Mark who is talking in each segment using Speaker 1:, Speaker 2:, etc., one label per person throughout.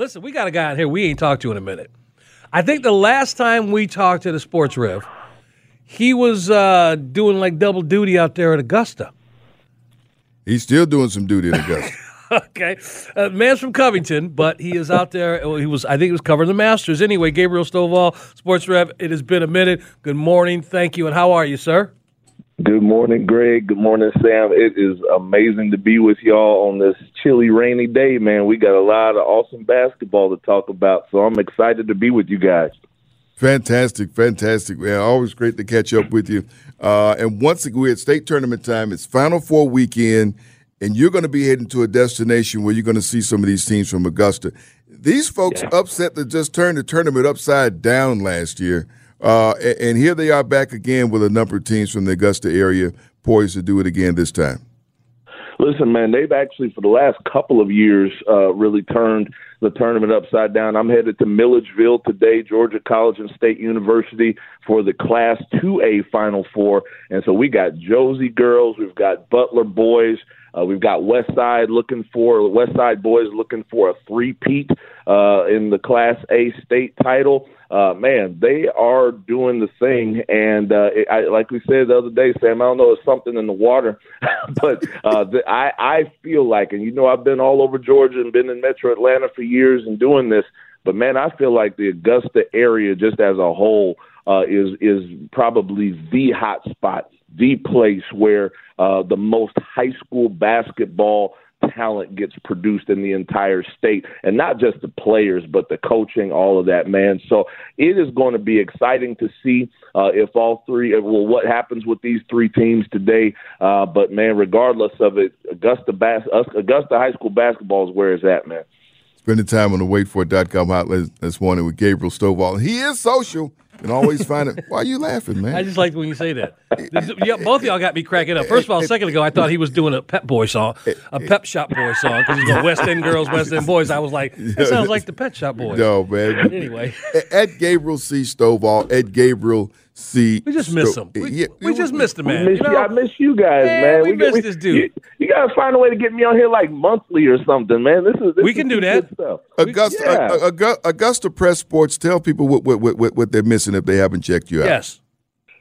Speaker 1: Listen, we got a guy out here we ain't talked to in a minute. I think the last time we talked to the Sports Rev, he was uh, doing like double duty out there at Augusta.
Speaker 2: He's still doing some duty at Augusta.
Speaker 1: okay, uh, man's from Covington, but he is out there. He was, I think, he was covering the Masters anyway. Gabriel Stovall, Sports Rev. It has been a minute. Good morning, thank you, and how are you, sir?
Speaker 3: Good morning, Greg. Good morning, Sam. It is amazing to be with y'all on this chilly, rainy day, man. We got a lot of awesome basketball to talk about, so I'm excited to be with you guys.
Speaker 2: Fantastic, fantastic, man. Always great to catch up with you. Uh, and once again, we're at state tournament time. It's Final Four weekend, and you're going to be heading to a destination where you're going to see some of these teams from Augusta. These folks yeah. upset that just turned the tournament upside down last year. Uh, and here they are back again with a number of teams from the Augusta area poised to do it again this time.
Speaker 3: Listen, man, they've actually for the last couple of years uh, really turned the tournament upside down. I'm headed to Milledgeville today, Georgia College and State University for the Class 2A Final Four, and so we got Josey girls, we've got Butler boys. Uh, we've got West Side looking for West Side boys looking for a three-peat uh, in the Class A state title uh, man, they are doing the thing. And uh, it, I, like we said the other day, Sam, I don't know, it's something in the water, but uh, the, I, I feel like, and you know, I've been all over Georgia and been in Metro Atlanta for years and doing this, but man, I feel like the Augusta area, just as a whole, uh, is is probably the hot spot, the place where uh, the most high school basketball talent gets produced in the entire state, and not just the players, but the coaching, all of that, man. So it is going to be exciting to see uh, if all three, uh, well, what happens with these three teams today. Uh, but man, regardless of it, Augusta Bas- Augusta High School basketball is where it's at, man.
Speaker 2: Spending time on the waitfor.com hotline this morning with Gabriel Stovall. He is social and always find it. Why are you laughing, man?
Speaker 1: I just like when you say that. yeah, both of y'all got me cracking up. First of all, a second ago, I thought he was doing a Pep Boy song, a Pep Shop Boy song, because he's going West End Girls, West End Boys. I was like, that sounds like the Pet Shop Boys.
Speaker 2: No, man.
Speaker 1: Anyway.
Speaker 2: Ed Gabriel C. Stovall, Ed Gabriel C.
Speaker 1: We just miss him. We, yeah, we, we just missed him, man.
Speaker 3: Miss
Speaker 1: you know?
Speaker 3: I miss you guys, man. man.
Speaker 1: We, we miss this dude.
Speaker 3: You, you got to find a way to get me on here like monthly or something, man. This is this
Speaker 1: we can do that.
Speaker 2: Augusta, yeah. Augusta Press Sports. Tell people what, what what what they're missing if they haven't checked you out.
Speaker 1: Yes.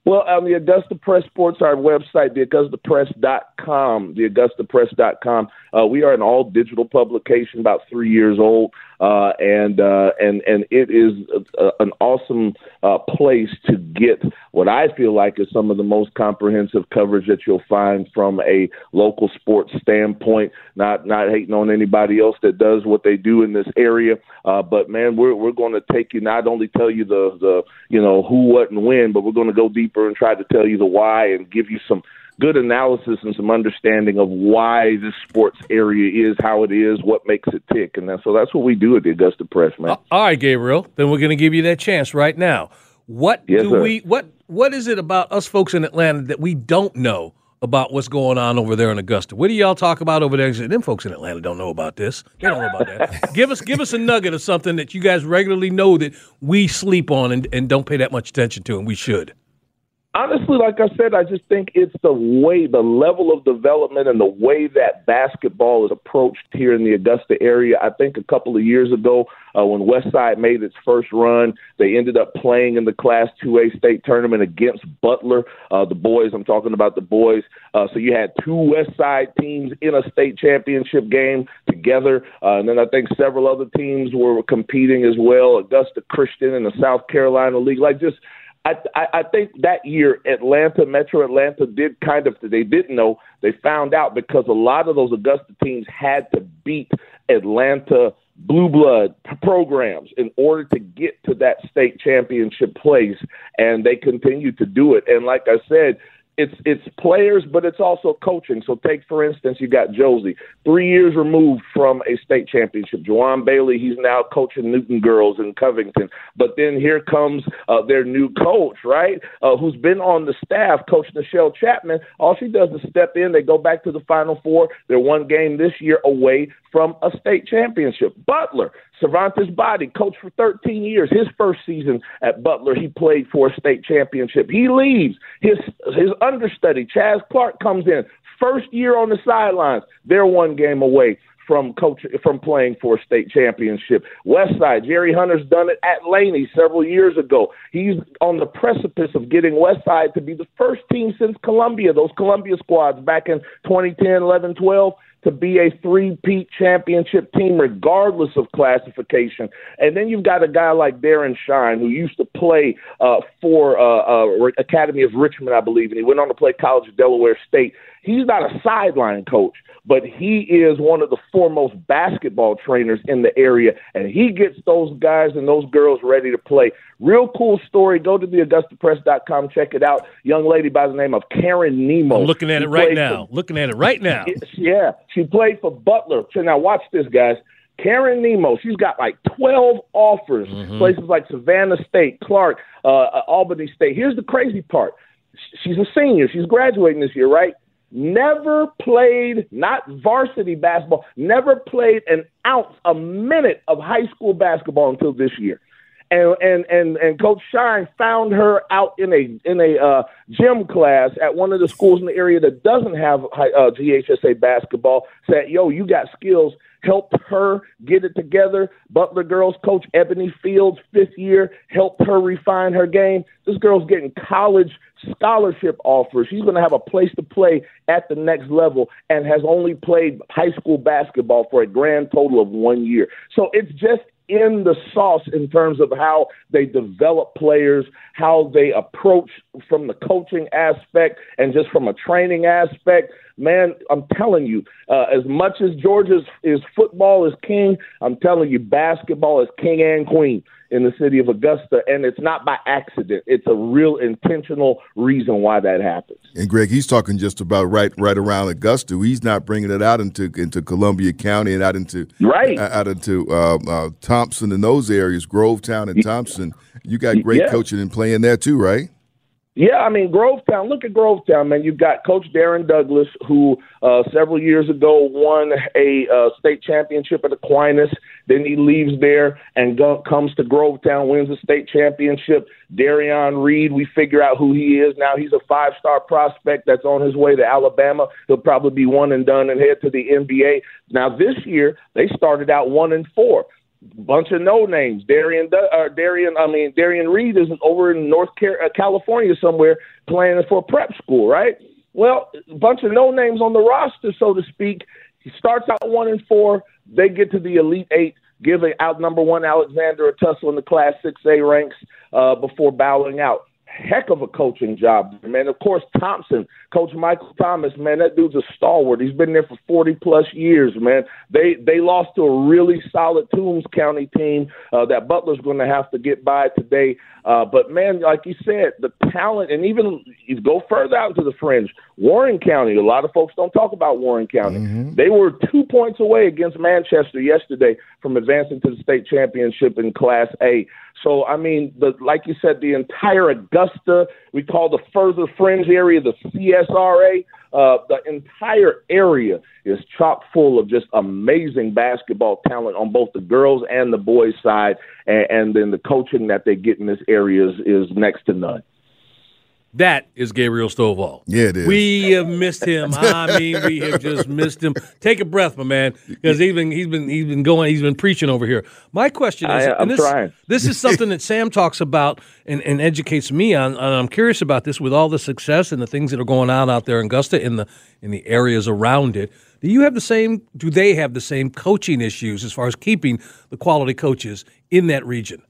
Speaker 3: Well, on the Augusta Press Sports, our website, theaugustapress.com, theaugustapress.com, uh, we are an all digital publication, about three years old. Uh, and uh, and and it is a, an awesome uh, place to get what I feel like is some of the most comprehensive coverage that you'll find from a local sports standpoint. Not not hating on anybody else that does what they do in this area, uh, but man, we're we're going to take you not only tell you the the you know who, what, and when, but we're going to go deeper and try to tell you the why and give you some good analysis and some understanding of why this sports area is how it is, what makes it tick, and that, so that's what we do at the Augusta Press, man.
Speaker 1: All right, Gabriel. Then we're going to give you that chance right now. What
Speaker 3: yes,
Speaker 1: do
Speaker 3: sir.
Speaker 1: we? What What is it about us folks in Atlanta that we don't know about what's going on over there in Augusta? What do y'all talk about over there? Them folks in Atlanta don't know about this. They don't know about that. give us give us a nugget of something that you guys regularly know that we sleep on and, and don't pay that much attention to, and we should
Speaker 3: honestly, like I said, I just think it's the way, the level of development and the way that basketball is approached here in the Augusta area. I think a couple of years ago, uh, when Westside made its first run, they ended up playing in the Class 2A state tournament against Butler. Uh, the boys, I'm talking about the boys. Uh, so you had two Westside teams in a state championship game together. Uh, and then I think several other teams were competing as well. Augusta Christian and the South Carolina League. Like just I, I, think that year Atlanta, Metro Atlanta did kind of they didn't know. They found out because a lot of those Augusta teams had to beat Atlanta blue blood programs in order to get to that state championship place and they continue to do it. And like I said it's it's players, but it's also coaching. So take for instance, you got Josey, three years removed from a state championship. Juwan Bailey, he's now coaching Newton girls in Covington. But then here comes uh, their new coach, right? Uh, who's been on the staff, Coach Nichelle Chapman. All she does is step in. They go back to the Final Four. They're one game this year away from a state championship. Butler, Cervantes Body, coached for 13 years. His first season at Butler, he played for a state championship. He leaves. His his understudy, Chaz Clark, comes in. First year on the sidelines. They're one game away from coach from playing for a state championship. Westside, Jerry Hunter's done it at Laney several years ago. He's on the precipice of getting Westside to be the first team since Columbia, those Columbia squads back in 2010, 11, 12 to be a three-peat championship team, regardless of classification. And then you've got a guy like Darren Shine, who used to play uh, for uh, uh, Academy of Richmond, I believe, and he went on to play College of Delaware State. He's not a sideline coach, but he is one of the foremost basketball trainers in the area, and he gets those guys and those girls ready to play. Real cool story. Go to the AugustaPress.com, check it out. Young lady by the name of Karen Nemo.
Speaker 1: I'm looking at she it right now. For, looking at it right now.
Speaker 3: Yeah, she played for Butler. So now watch this, guys. Karen Nemo, she's got like 12 offers, mm-hmm. places like Savannah State, Clark, uh, Albany State. Here's the crazy part. She's a senior. She's graduating this year, right? Never played, not varsity basketball, never played an ounce, a minute of high school basketball until this year. And and and and Coach Shine found her out in a in a uh, gym class at one of the schools in the area that doesn't have uh, GHSA basketball. Said, "Yo, you got skills helped her get it together. Butler girls coach Ebony Fields, fifth year, helped her refine her game. This girl's getting college scholarship offers. She's going to have a place to play at the next level and has only played high school basketball for a grand total of one year. So it's just in the sauce in terms of how they develop players, how they approach from the coaching aspect and just from a training aspect. Man, I'm telling you, uh, as much as Georgia's is football is king, I'm telling you, basketball is king and queen in the city of Augusta, and it's not by accident. It's a real intentional reason why that happens.
Speaker 2: And Greg, he's talking just about right right around Augusta. He's not bringing it out into into Columbia County and out into
Speaker 3: right
Speaker 2: out into uh, uh, Thompson and those areas, Grovetown and Thompson. You got great yeah. coaching and playing there too, right?
Speaker 3: Yeah, I mean Grovetown. Look at Grovetown, man. You've got Coach Darren Douglas, who uh, several years ago won a uh, state championship at Aquinas. Then he leaves there and go, comes to Grovetown, wins a state championship. Derrion Reid, we figure out who he is now. He's a five-star prospect that's on his way to Alabama. He'll probably be one and done and head to the NBA. Now this year they started out one and four bunch of no names. Derrion, uh, Derrion, I mean Derrion Reid is over in North uh, California somewhere playing for prep school, right? Well, bunch of no names on the roster, so to speak. He starts out one and four. They get to the Elite Eight, give out number one Alexander a tussle in the Class Six A ranks uh, before bowing out heck of a coaching job, man. Of course, Thompson, Coach Michael Thomas, man, that dude's a stalwart. He's been there for 40 plus years, man. They they lost to a really solid Toombs County team uh, that Butler's going to have to get by today. Uh, but man, like you said, the talent, and even you go further out into the fringe, Warren County. A lot of folks don't talk about Warren County. Mm-hmm. They were two points away against Manchester yesterday from advancing to the state championship in Class A. So I mean, the like you said, the entire Augusta, we call the further fringe area, the CSRA, uh, the entire area is chock full of just amazing basketball talent on both the girls and the boys side, and, and then the coaching that they get in this area is, is next to none.
Speaker 1: That is Gabriel Stovall.
Speaker 2: Yeah, it is.
Speaker 1: We have missed him. I mean, we have just missed him. Take a breath, my man, because he's been he's been he's been going he's been preaching over here. My question is,
Speaker 3: I, am
Speaker 1: this,
Speaker 3: trying.
Speaker 1: this is something that Sam talks about and, and educates me on. And I'm curious about this with all the success and the things that are going on out there in Augusta in the in the areas around it. Do you have the same? Do they have the same coaching issues as far as keeping the quality coaches in that region?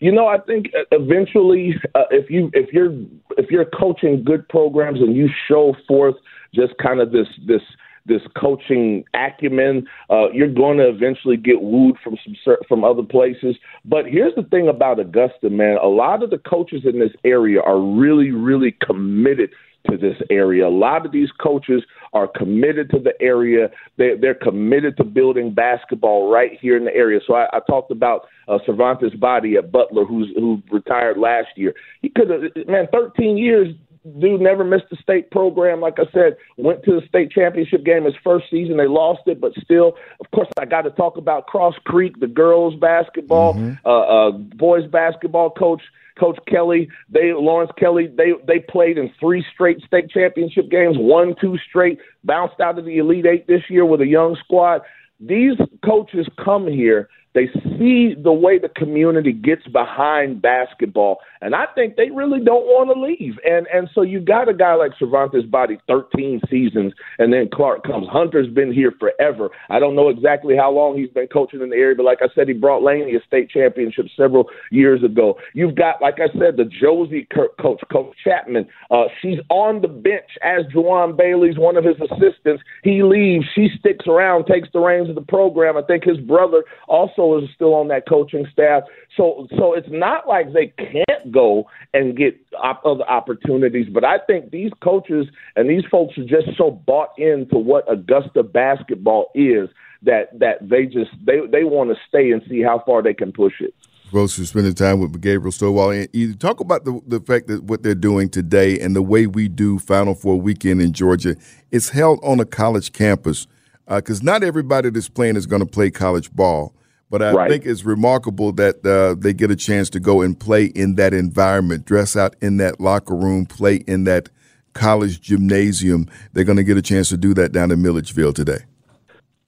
Speaker 3: You know, I think uh, eventually, uh, if you if you're if you're coaching good programs and you show forth just kind of this this this coaching acumen, uh, you're going to eventually get wooed from some from other places. But here's the thing about Augusta, man. A lot of the coaches in this area are really, really committed to this area. A lot of these coaches are committed to the area. They, they're committed to building basketball right here in the area. So I, I talked about uh, Cervantes Body at Butler, who's who retired last year. He could have, man, 13 years dude never missed a state program. Like I said, went to the state championship game his first season. They lost it, but still, of course, I got to talk about Cross Creek, the girls basketball, mm-hmm. uh, uh, boys basketball coach. Coach Kelly, they Lawrence Kelly, they they played in three straight state championship games, won two straight, bounced out of the Elite Eight this year with a young squad. These coaches come here they see the way the community gets behind basketball, and I think they really don't want to leave. And and so you got a guy like Cervantes Body, 13 seasons, and then Clark comes. Hunter's been here forever. I don't know exactly how long he's been coaching in the area, but like I said, he brought Laney a state championship several years ago. You've got, like I said, the Josey coach, Coach Chapman. Uh, she's on the bench as Juwan Bailey's one of his assistants. He leaves, she sticks around, takes the reins of the program. I think his brother also is still on that coaching staff. So so it's not like they can't go and get op- other opportunities, but I think these coaches and these folks are just so bought into what Augusta basketball is that that they just they they want to stay and see how far they can push it.
Speaker 2: Folks, are spending time with Gabriel Stovall. And you talk about the, the fact that what they're doing today and the way we do Final Four weekend in Georgia. It's held on a college campus because uh, not everybody that's playing is going to play college ball. But I right. think it's remarkable that uh, they get a chance to go and play in that environment, dress out in that locker room, play in that college gymnasium. They're going to get a chance to do that down in Milledgeville today.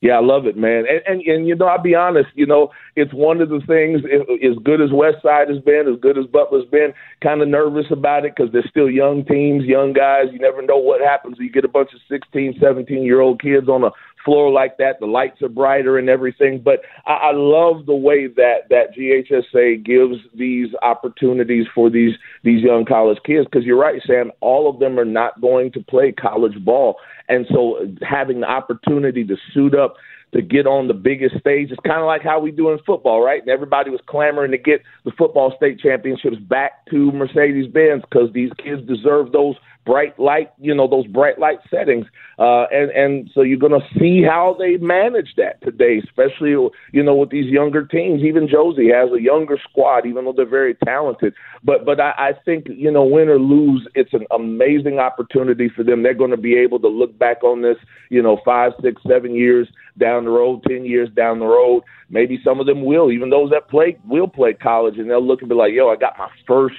Speaker 3: Yeah, I love it, man. And, and and you know, I'll be honest. You know, it's one of the things. As good as West Side has been, as good as Butler's been, kind of nervous about it because they're still young teams, young guys. You never know what happens. You get a bunch of 16, 17 year old kids on a floor like that. The lights are brighter and everything. But I, I love the way that that GHSA gives these opportunities for these these young college kids. Because you're right, Sam. All of them are not going to play college ball, and so having the opportunity to suit up to get on the biggest stage. It's kind of like how we do in football, right? And everybody was clamoring to get the football state championships back to Mercedes Benz because these kids deserve those bright light, you know, those bright light settings. Uh, and, and so you're going to see how they manage that today, especially, you know, with these younger teams. Even Josey has a younger squad, even though they're very talented. But, but I, I think, you know, win or lose, it's an amazing opportunity for them. They're going to be able to look back on this, you know, five, six, seven years down the road, 10 years down the road. Maybe some of them will, even those that play, will play college, and they'll look and be like, yo, I got my first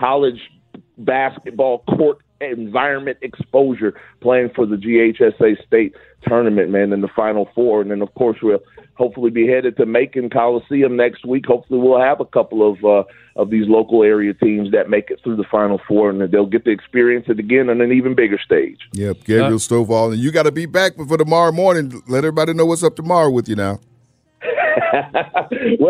Speaker 3: college basketball court environment exposure playing for the GHSA state tournament, man, in the final four. And then, of course, we'll hopefully be headed to Macon Coliseum next week. Hopefully, we'll have a couple of uh, of these local area teams that make it through the final four, and they'll get to experience it again on an even bigger stage.
Speaker 2: Yep, Gabriel uh, Stovall, and you got to be back for tomorrow morning. Let everybody know what's up tomorrow with you now.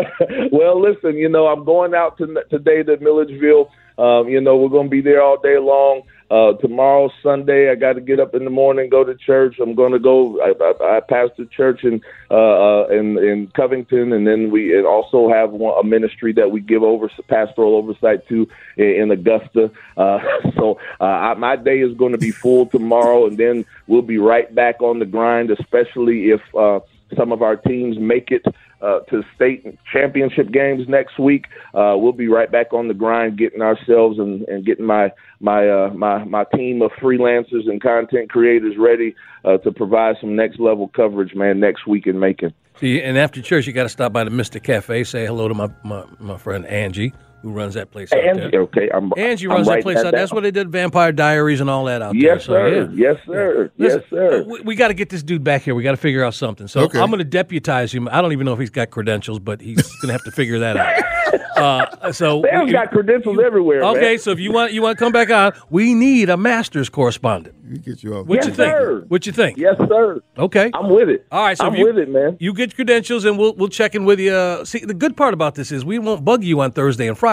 Speaker 3: well, listen, you know, I'm going out to, today to Milledgeville. Um, you know, we're going to be there all day long. Uh, tomorrow, Sunday, I got to get up in the morning, go to church. I'm going to go. I, I, I pastor church in uh, uh, in in Covington, and then we also have one, a ministry that we give over pastoral oversight to in, in Augusta. Uh, so uh, I, my day is going to be full tomorrow, and then we'll be right back on the grind, especially if. Uh, some of our teams make it uh, to state championship games next week. Uh, we'll be right back on the grind, getting ourselves and, and getting my my uh, my my team of freelancers and content creators ready uh, to provide some next level coverage, man, next week in Macon.
Speaker 1: See, and after church, you got to stop by the Mister Cafe, say hello to my, my, my friend Angie who runs that place out
Speaker 3: Angie,
Speaker 1: there.
Speaker 3: Okay, I'm,
Speaker 1: Angie runs
Speaker 3: I'm
Speaker 1: that place out. That's what they did, Vampire Diaries and all that out
Speaker 3: yes,
Speaker 1: there.
Speaker 3: Sir. So, yeah. Yes, sir. Yeah. Listen, yes, sir.
Speaker 1: We, we got to get this dude back here. We got to figure out something. So okay. I'm going to deputize him. I don't even know if he's got credentials, but he's going to have to figure that out.
Speaker 3: Uh, so Sam's got credentials everywhere.
Speaker 1: Okay,
Speaker 3: man.
Speaker 1: so if you want you want to come back on, we need a master's correspondent.
Speaker 2: We get you
Speaker 1: What
Speaker 3: yes,
Speaker 1: you think?
Speaker 3: Sir.
Speaker 1: What you think?
Speaker 3: Yes, sir.
Speaker 1: Okay,
Speaker 3: I'm with it.
Speaker 1: All right, so
Speaker 3: I'm
Speaker 1: you,
Speaker 3: with it, man.
Speaker 1: You get credentials, and we'll we'll check in with you. see, the good part about this is we won't bug you on Thursday and Friday.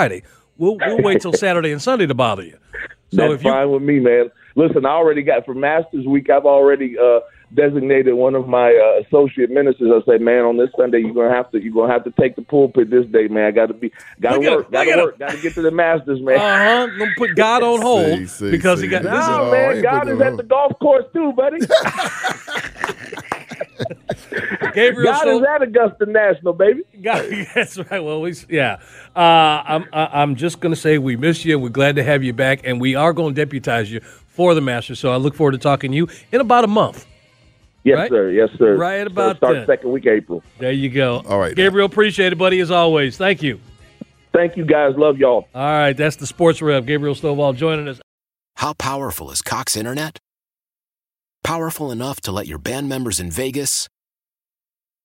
Speaker 1: We'll we'll wait till Saturday and Sunday to bother you.
Speaker 3: So That's if you, fine with me, man. Listen, I already got for Masters Week. I've already uh, designated one of my uh, associate ministers. I say, man, on this Sunday you're gonna have to you're gonna have to take the pulpit this day, man. I got to be got to work, got to work, got to get to the Masters, man.
Speaker 1: Uh huh. Gonna put God on hold see, see, because see. he got.
Speaker 3: No, man, God is at the golf course too, buddy.
Speaker 1: Gabriel
Speaker 3: God
Speaker 1: Sto-
Speaker 3: is at Augusta National, baby.
Speaker 1: God, that's right. Well, we yeah. Uh, I'm I- I'm just going to say we miss you. and We're glad to have you back, and we are going to deputize you for the Masters. So I look forward to talking to you in about a month.
Speaker 3: Yes,
Speaker 1: Right?
Speaker 3: sir. Yes, sir.
Speaker 1: Right
Speaker 3: So
Speaker 1: about
Speaker 3: start
Speaker 1: then.
Speaker 3: second week April.
Speaker 1: There you go.
Speaker 2: All right,
Speaker 1: Gabriel. Appreciate it, buddy. As always. Thank you.
Speaker 3: Thank you, guys. Love y'all.
Speaker 1: All right, that's the sports rev. Gabriel Stovall joining us.
Speaker 4: How powerful is Cox Internet? Powerful enough to let your band members in Vegas,